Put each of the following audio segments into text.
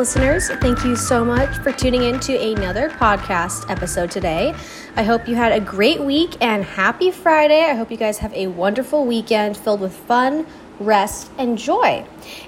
listeners. Thank you so much for tuning in to another podcast episode today. I hope you had a great week and happy Friday. I hope you guys have a wonderful weekend filled with fun, rest, and joy.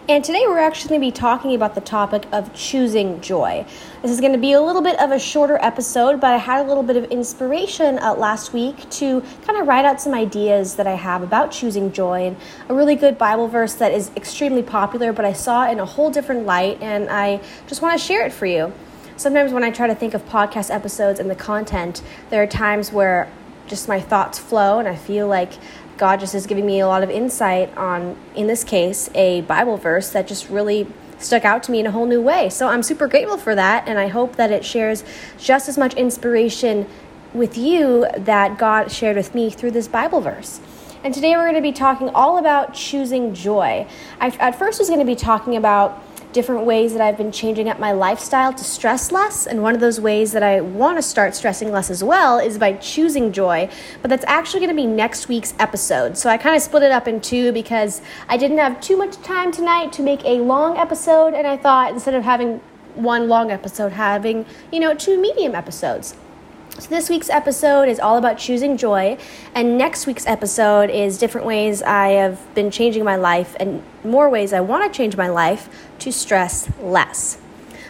And today we're actually going to be talking about the topic of choosing joy. This is going to be a little bit of a shorter episode, but I had a little bit of inspiration uh, last week to kind of write out some ideas that I have about choosing joy and a really good Bible verse that is extremely popular, but I saw it in a whole different light, and I just want to share it for you. Sometimes when I try to think of podcast episodes and the content, there are times where just my thoughts flow and I feel like God just is giving me a lot of insight on, in this case, a Bible verse that just really stuck out to me in a whole new way. So I'm super grateful for that, and I hope that it shares just as much inspiration with you that God shared with me through this Bible verse. And today we're going to be talking all about choosing joy. I at first was going to be talking about different ways that I've been changing up my lifestyle to stress less. And one of those ways that I want to start stressing less as well is by choosing joy. But that's actually going to be next week's episode. So I kind of split it up in two because I didn't have too much time tonight to make a long episode. And I thought instead of having one long episode, having, you know, two medium episodes. So, this week's episode is all about choosing joy, and next week's episode is different ways I have been changing my life and more ways I want to change my life to stress less.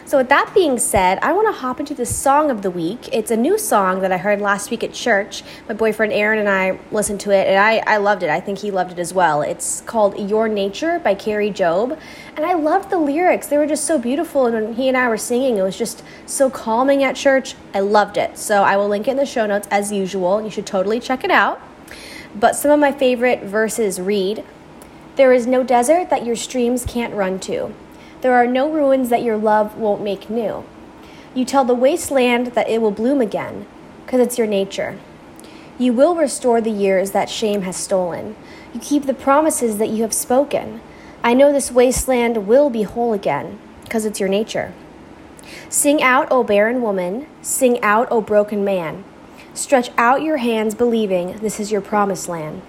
So, with that being said, I want to hop into the song of the week. It's a new song that I heard last week at church. My boyfriend Aaron and I listened to it, and I, I loved it. I think he loved it as well. It's called Your Nature by Kari Jobe. And I loved the lyrics, they were just so beautiful. And when he and I were singing, it was just so calming at church. I loved it. So, I will link it in the show notes as usual. You should totally check it out. But some of my favorite verses read There is no desert that your streams can't run to there are no ruins that your love won't make new. You tell the wasteland that it will bloom again, because it's your nature. You will restore the years that shame has stolen. You keep the promises that you have spoken. I know this wasteland will be whole again, because it's your nature. Sing out, O barren woman. Sing out, O broken man. Stretch out your hands, believing this is your promised land.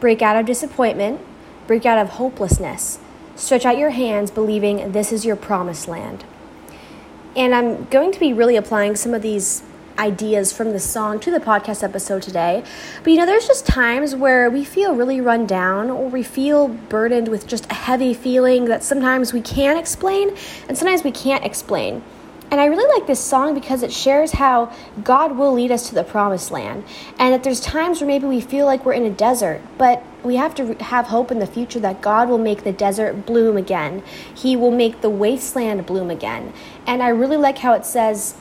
Break out of disappointment. Break out of hopelessness. Stretch out your hands, believing this is your promised land. And I'm going to be really applying some of these ideas from the song to the podcast episode today. But you know, there's just times where we feel really run down or we feel burdened with just a heavy feeling that sometimes we can't explain and sometimes we can't explain. And I really like this song because it shares how God will lead us to the promised land. And that there's times where maybe we feel like we're in a desert, but we have to have hope in the future that God will make the desert bloom again. He will make the wasteland bloom again. And I really like how it says,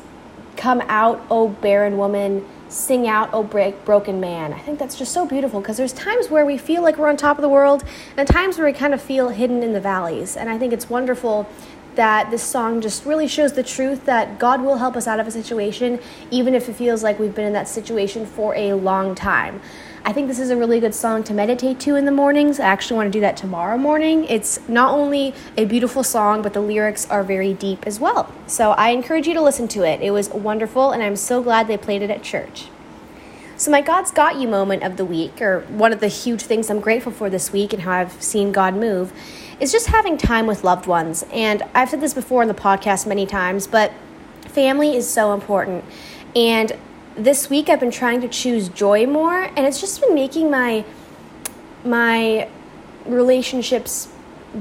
Come out, O barren woman, sing out, O break, broken man. I think that's just so beautiful because there's times where we feel like we're on top of the world and times where we kind of feel hidden in the valleys. And I think it's wonderful that this song just really shows the truth that God will help us out of a situation, even if it feels like we've been in that situation for a long time. I think this is a really good song to meditate to in the mornings. I actually want to do that tomorrow morning. It's not only a beautiful song, but the lyrics are very deep as well. So I encourage you to listen to it. It was wonderful, and I'm so glad they played it at church. So, my God's Got You moment of the week, or one of the huge things I'm grateful for this week and how I've seen God move, is just having time with loved ones. And I've said this before in the podcast many times, but family is so important. And this week I've been trying to choose joy more, and it's just been making my my relationships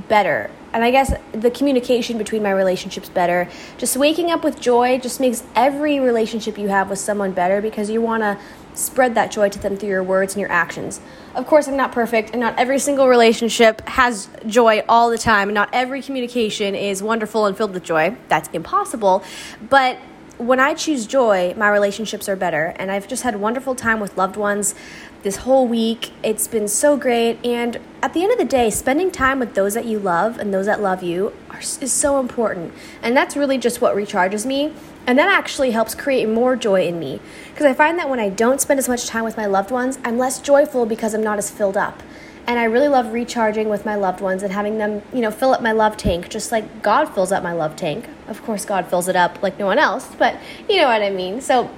better. And I guess the communication between my relationships better. Just waking up with joy just makes every relationship you have with someone better because you want to spread that joy to them through your words and your actions. Of course, I'm not perfect, and not every single relationship has joy all the time, and not every communication is wonderful and filled with joy. That's impossible. But when I choose joy, my relationships are better, and I've just had wonderful time with loved ones this whole week. It's been so great, and at the end of the day, spending time with those that you love and those that love you are, is so important. And that's really just what recharges me. And that actually helps create more joy in me. Because I find that when I don't spend as much time with my loved ones, I'm less joyful because I'm not as filled up. And I really love recharging with my loved ones and having them, you know, fill up my love tank, just like God fills up my love tank. Of course, God fills it up like no one else, but you know what I mean. So,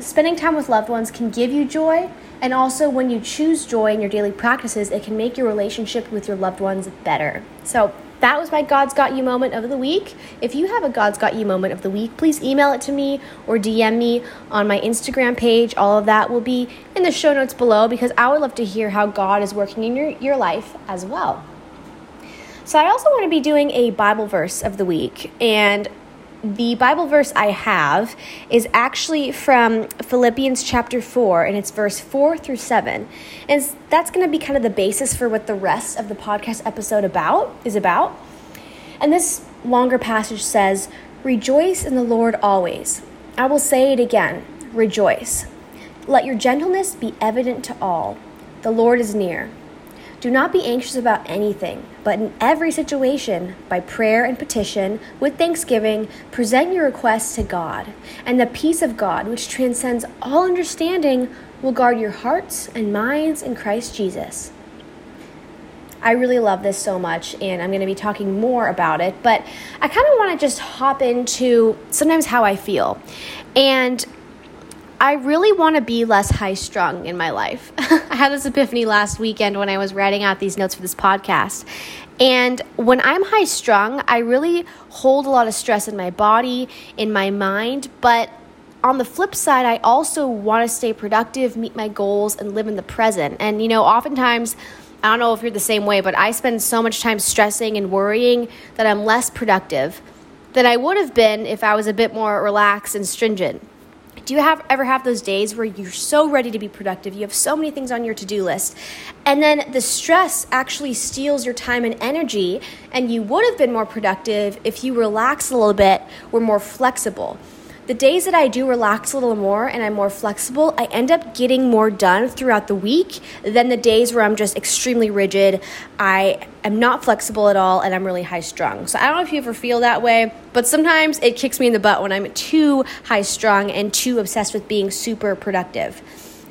spending time with loved ones can give you joy. And also, when you choose joy in your daily practices, it can make your relationship with your loved ones better. So, that was my God's Got You moment of the week. If you have a God's Got You moment of the week, please email it to me or DM me on my Instagram page. All of that will be in the show notes below because I would love to hear how God is working in your, your life as well. So, I also want to be doing a Bible verse of the week. And the Bible verse I have is actually from Philippians chapter 4, and it's verse 4 through 7. And that's going to be kind of the basis for what the rest of the podcast episode about is about. And this longer passage says, Rejoice in the Lord always. I will say it again, rejoice. Let your gentleness be evident to all. The Lord is near. Do not be anxious about anything, but in every situation, by prayer and petition, with thanksgiving, present your requests to God. And the peace of God, which transcends all understanding, will guard your hearts and minds in Christ Jesus. I really love this so much, and I'm going to be talking more about it. But I kind of want to just hop into sometimes how I feel. And I really want to be less high strung in my life. I had this epiphany last weekend when I was writing out these notes for this podcast. And when I'm high strung, I really hold a lot of stress in my body, in my mind. But on the flip side, I also want to stay productive, meet my goals, and live in the present. And, you know, oftentimes, I don't know if you're the same way, but I spend so much time stressing and worrying that I'm less productive than I would have been if I was a bit more relaxed and stringent. Do you have ever have those days where you're so ready to be productive, you have so many things on your to-do list, and then the stress actually steals your time and energy, and you would have been more productive if you relaxed a little bit, were more flexible. The days that I do relax a little more and I'm more flexible, I end up getting more done throughout the week than the days where I'm just extremely rigid. I am not flexible at all and I'm really high strung. So I don't know if you ever feel that way, but sometimes it kicks me in the butt when I'm too high strung and too obsessed with being super productive.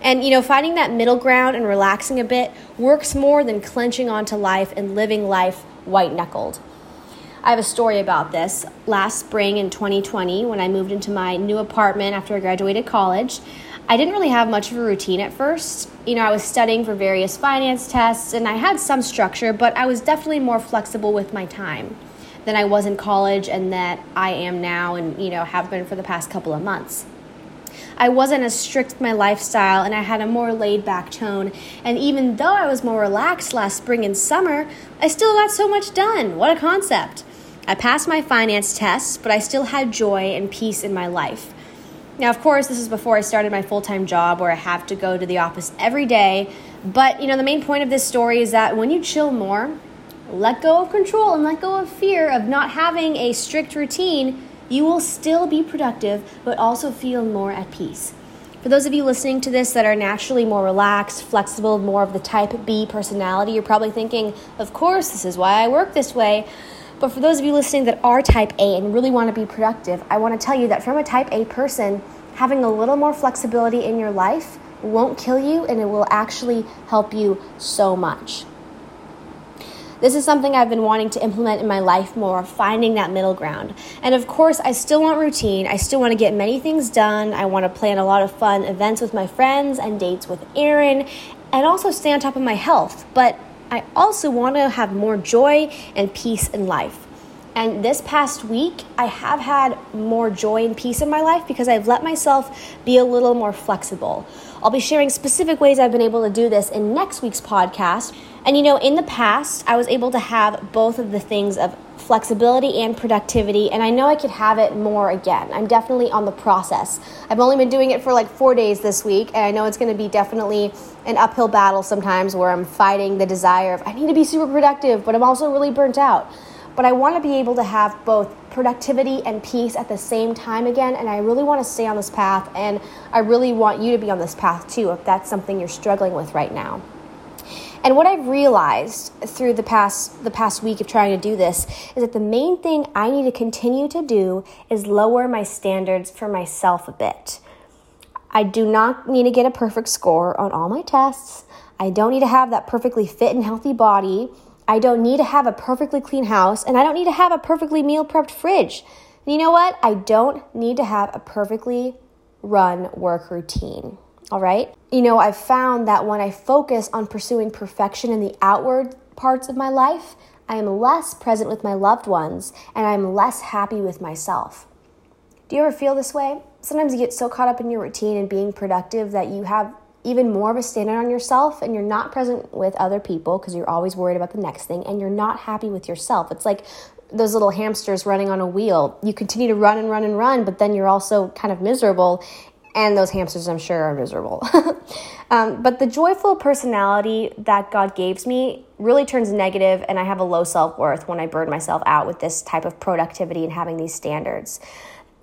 And you know, finding that middle ground and relaxing a bit works more than clenching onto life and living life white knuckled. I have a story about this. Last spring in 2020, when I moved into my new apartment after I graduated college, I didn't really have much of a routine at first. You know, I was studying for various finance tests and I had some structure, but I was definitely more flexible with my time than I was in college and that I am now and, you know, have been for the past couple of months. I wasn't as strict with my lifestyle and I had a more laid back tone. And even though I was more relaxed last spring and summer, I still got so much done. What a concept! I passed my finance tests, but I still had joy and peace in my life. Now, of course, this is before I started my full time job where I have to go to the office every day. But, you know, the main point of this story is that when you chill more, let go of control and let go of fear of not having a strict routine, you will still be productive, but also feel more at peace. For those of you listening to this that are naturally more relaxed, flexible, more of the type B personality, you're probably thinking, of course, this is why I work this way. But for those of you listening that are type A and really want to be productive, I want to tell you that from a type A person, having a little more flexibility in your life won't kill you and it will actually help you so much. This is something I've been wanting to implement in my life more, finding that middle ground. And of course, I still want routine. I still want to get many things done. I want to plan a lot of fun events with my friends and dates with Aaron, and also stay on top of my health. But I also want to have more joy and peace in life. And this past week, I have had more joy and peace in my life because I've let myself be a little more flexible. I'll be sharing specific ways I've been able to do this in next week's podcast. And you know, in the past, I was able to have both of the things of flexibility and productivity, and I know I could have it more again. I'm definitely on the process. I've only been doing it for like four days this week, and I know it's to be definitely an uphill battle sometimes where I'm fighting the desire of I need to be super productive, but I'm also really burnt out. But I want to be able to have both productivity and peace at the same time again, and I really want to stay on this path, and I really want you to be on this path too if that's something you're struggling with right now. And what I've realized through the past the past week of trying to do this is that the main thing I need to continue to do is lower my standards for myself a bit. I do not need to get a perfect score on all my tests. I don't need to have that perfectly fit and healthy body. I don't need to have a perfectly clean house, and I don't need to have a perfectly meal prepped fridge. And you know what? I don't need to have a perfectly run work routine. All right. You know, I've found that when I focus on pursuing perfection in the outward parts of my life, I am less present with my loved ones, and I'm less happy with myself. Do you ever feel this way? Sometimes you get so caught up in your routine and being productive that you have even more of a standard on yourself and you're not present with other people because you're always worried about the next thing and you're not happy with yourself. It's like those little hamsters running on a wheel. You continue to run and run and run, but then you're also kind of miserable and those hamsters, I'm sure, are miserable. um, but the joyful personality that God gives me really turns negative, and I have a low self worth when I burn myself out with this type of productivity and having these standards.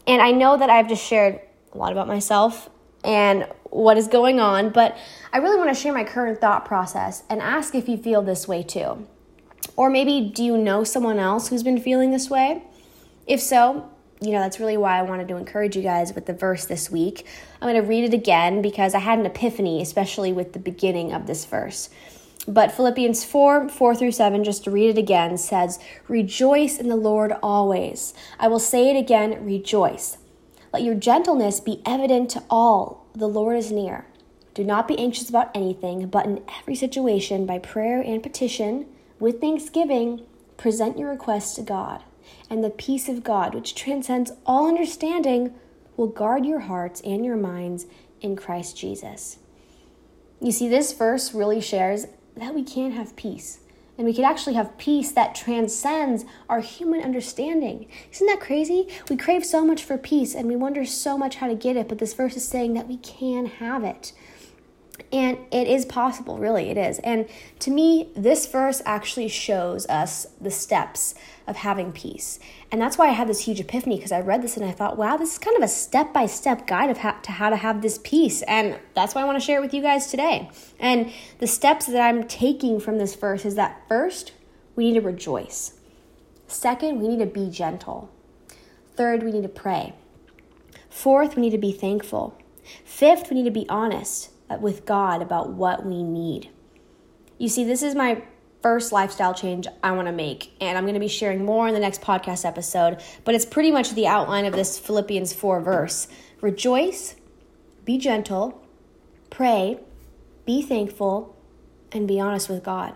And I know that I've just shared a lot about myself and what is going on, but I really want to share my current thought process and ask if you feel this way too. Or maybe do you know someone else who's been feeling this way? If so, you know, that's really why I wanted to encourage you guys with the verse this week. I'm going to read it again because I had an epiphany, especially with the beginning of this verse. But Philippians 4 4 through 7, just to read it again, says, Rejoice in the Lord always. I will say it again, rejoice. Let your gentleness be evident to all. The Lord is near. Do not be anxious about anything, but in every situation, by prayer and petition, with thanksgiving, present your requests to God and the peace of God, which transcends all understanding, will guard your hearts and your minds in Christ Jesus. You see, this verse really shares that we can have peace. And we can actually have peace that transcends our human understanding. Isn't that crazy? We crave so much for peace and we wonder so much how to get it, but this verse is saying that we can have it. And it is possible, really, it is. And to me, this verse actually shows us the steps of having peace. And that's why I had this huge epiphany because I read this and I thought, wow, this is kind of a step by step guide of how, to how to have this peace. And that's why I want to share it with you guys today. And the steps that I'm taking from this verse is that first, we need to rejoice. Second, we need to be gentle. Third, we need to pray. Fourth, we need to be thankful. Fifth, we need to be honest with God about what we need. You see, this is my first lifestyle change I want to make, and I'm going to be sharing more in the next podcast episode, but it's pretty much the outline of this Philippians 4 verse. Rejoice, be gentle, pray, be thankful, and be honest with God.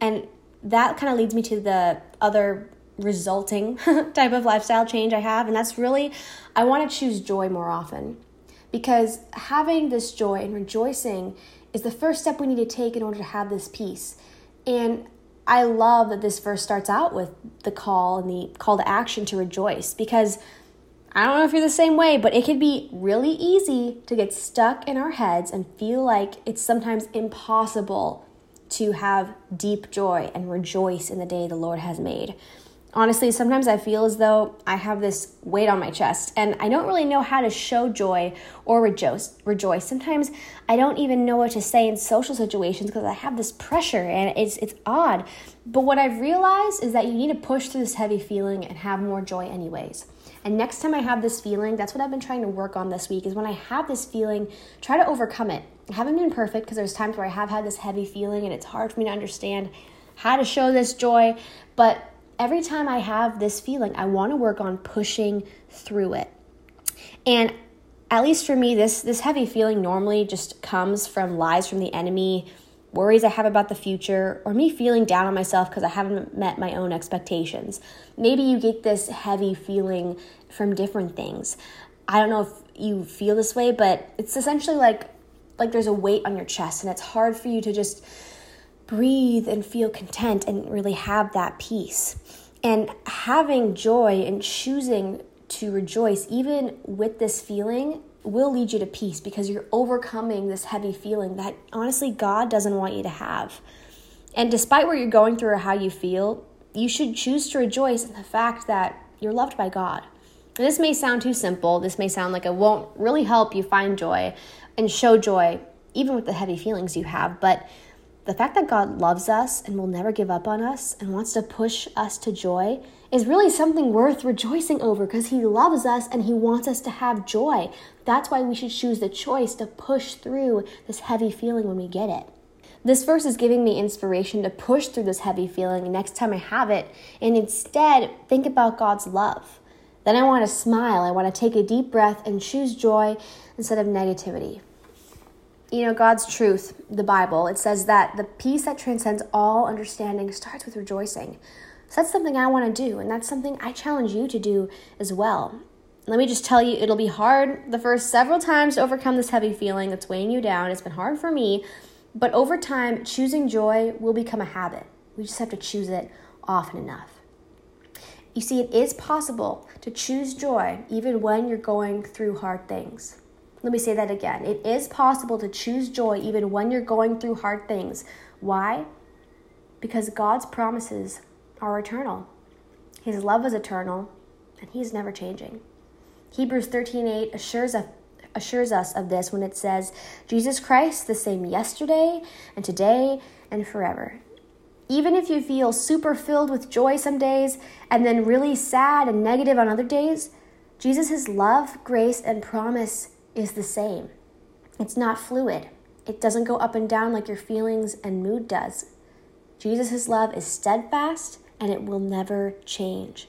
And that kind of leads me to the other resulting type of lifestyle change I have, and that's really I want to choose joy more often because having this joy and rejoicing is the first step we need to take in order to have this peace. And I love that this verse starts out with the call and the call to action to rejoice because I don't know if you're the same way, but it can be really easy to get stuck in our heads and feel like it's sometimes impossible to have deep joy and rejoice in the day the Lord has made honestly, sometimes I feel as though I have this weight on my chest and I don't really know how to show joy or rejoice. rejoice. Sometimes I don't even know what to say in social situations because I have this pressure and it's it's odd. But what I've realized is that you need to push through this heavy feeling and have more joy anyways. And next time I have this feeling, that's what I've been trying to work on this week is when I have this feeling, try to overcome it. I haven't been perfect because there's times where I have had this heavy feeling and it's hard for me to understand how to show this joy, but every time I have this feeling, I want to work on pushing through it. And at least for me, this this heavy feeling normally just comes from lies from the enemy, worries I have about the future, or me feeling down on myself because I haven't met my own expectations. Maybe you get this heavy feeling from different things. I don't know if you feel this way, but it's essentially like like there's a weight on your chest and it's hard for you to just breathe and feel content and really have that peace. And having joy and choosing to rejoice, even with this feeling, will lead you to peace because you're overcoming this heavy feeling that honestly God doesn't want you to have. And despite what you're going through or how you feel, you should choose to rejoice in the fact that you're loved by God. This may sound too simple. This may sound like it won't really help you find joy and show joy, even with the heavy feelings you have. But the fact that God loves us and will never give up on us and wants to push us to joy is really something worth rejoicing over because He loves us and He wants us to have joy. That's why we should choose the choice to push through this heavy feeling when we get it. This verse is giving me inspiration to push through this heavy feeling next time I have it and instead think about God's love. Then I want to smile. I want to take a deep breath and choose joy instead of negativity. You know, God's truth, the Bible, it says that the peace that transcends all understanding starts with rejoicing. So that's something I want to do, and that's something I challenge you to do as well. Let me just tell you, it'll be hard the first several times to overcome this heavy feeling that's weighing you down. It's been hard for me, but over time, choosing joy will become a habit. We just have to choose it often enough. You see, it is possible to choose joy even when you're going through hard things. Let me say that again. It is possible to choose joy even when you're going through hard things. Why? Because God's promises are eternal. His love is eternal, and He's never changing. Hebrews 13:8 assures assures us of this when it says, Jesus Christ the same yesterday and today and forever. Even if you feel super filled with joy some days and then really sad and negative on other days, Jesus' love, grace, and promise is the same. It's not fluid. It doesn't go up and down like your feelings and mood does. Jesus' love is steadfast and it will never change.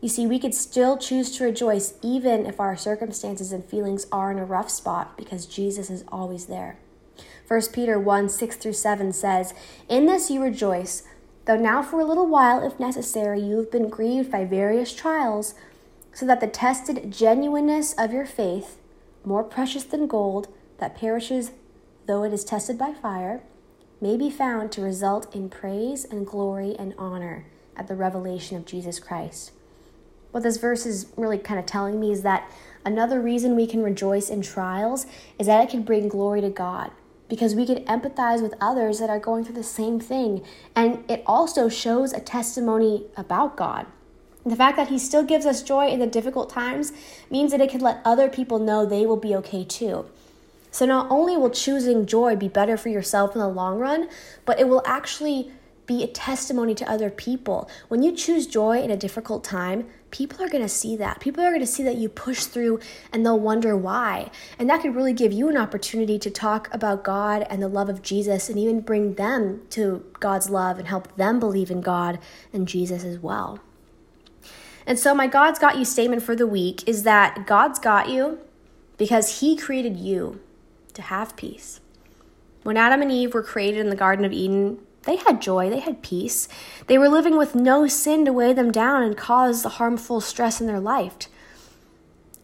You see, we could still choose to rejoice even if our circumstances and feelings are in a rough spot because Jesus is always there. 1 Peter 1 6 through 7 says, In this you rejoice, though now for a little while, if necessary, you have been grieved by various trials, so that the tested genuineness of your faith, more precious than gold that perishes though it is tested by fire, may be found to result in praise and glory and honor at the revelation of Jesus Christ. What this verse is really kind of telling me is that another reason we can rejoice in trials is that it can bring glory to God because we can empathize with others that are going through the same thing. And it also shows a testimony about God. The fact that he still gives us joy in the difficult times means that it can let other people know they will be okay too. So not only will choosing joy be better for yourself in the long run, but it will actually be a testimony to other people. When you choose joy in a difficult time, people are going to see that. People are going to see that you push through and they'll wonder why. And that could really give you an opportunity to talk about God and the love of Jesus and even bring them to God's love and help them believe in God and Jesus as well. And so, my God's Got You statement for the week is that God's got you because He created you to have peace. When Adam and Eve were created in the Garden of Eden, they had joy, they had peace. They were living with no sin to weigh them down and cause the harmful stress in their life.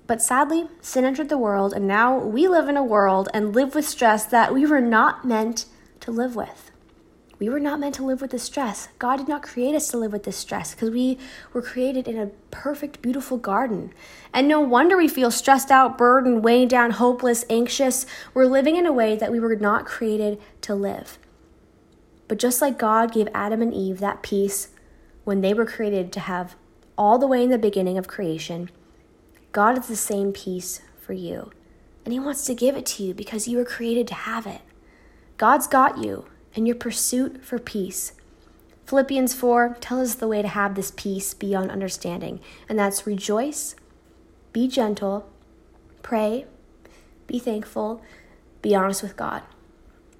But sadly, sin entered the world, and now we live in a world and live with stress that we were not meant to live with. We were not meant to live with this stress. God did not create us to live with this stress because we were created in a perfect, beautiful garden. And no wonder we feel stressed out, burdened, weighed down, hopeless, anxious. We're living in a way that we were not created to live. But just like God gave Adam and Eve that peace when they were created to have all the way in the beginning of creation, God is the same peace for you. And He wants to give it to you because you were created to have it. God's got you and your pursuit for peace. Philippians 4 tells us the way to have this peace beyond understanding, and that's rejoice, be gentle, pray, be thankful, be honest with God.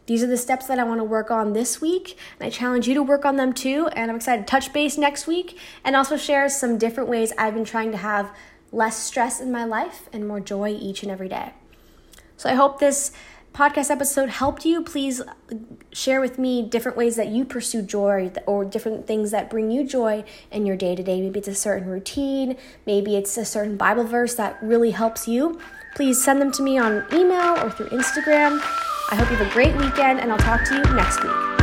These are the steps that I want to work on this week, and I challenge you to work on them too. And I'm excited to touch base next week and also share some different ways I've been trying to have less stress in my life and more joy each and every day. So I hope this podcast episode helped you, please share with me different ways that you pursue joy or different things that bring you joy in your day to day. Maybe it's a certain routine, maybe it's a certain Bible verse that really helps you. Please send them to me on email or through Instagram. I hope you have a great weekend, and I'll talk to you next week.